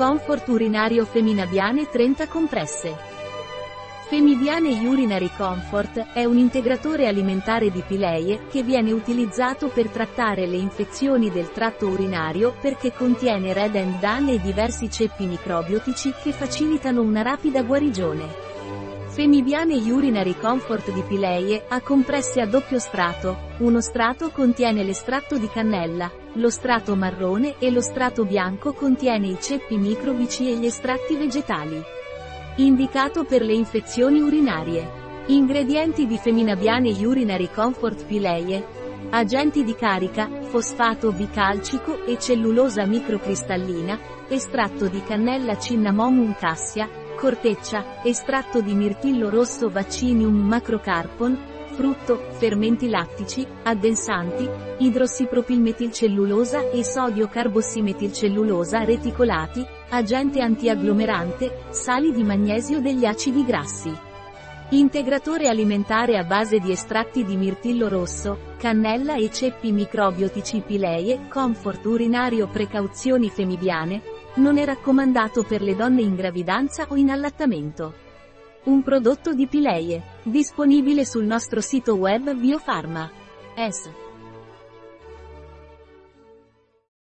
Comfort urinario Feminabiane 30 compresse. Femidiane Urinary Comfort è un integratore alimentare di pileie che viene utilizzato per trattare le infezioni del tratto urinario perché contiene Red and Dan e diversi ceppi microbiotici che facilitano una rapida guarigione. Femibiane Urinary Comfort di pileie ha compresse a doppio strato. Uno strato contiene l'estratto di cannella, lo strato marrone e lo strato bianco contiene i ceppi microbici e gli estratti vegetali. Indicato per le infezioni urinarie. Ingredienti di Feminabiane Urinary Comfort Pileie. Agenti di carica, fosfato bicalcico e cellulosa microcristallina, estratto di cannella Cinnamomum cassia, corteccia, estratto di mirtillo rosso Vaccinium macrocarpon, frutto, fermenti lattici, addensanti, idrossipropilmetilcellulosa e sodio carbossimetilcellulosa reticolati, agente antiagglomerante, sali di magnesio degli acidi grassi. Integratore alimentare a base di estratti di mirtillo rosso, cannella e ceppi microbiotici pileie, comfort urinario precauzioni femidiane, non è raccomandato per le donne in gravidanza o in allattamento. Un prodotto di Pileie, disponibile sul nostro sito web Biofarma. S.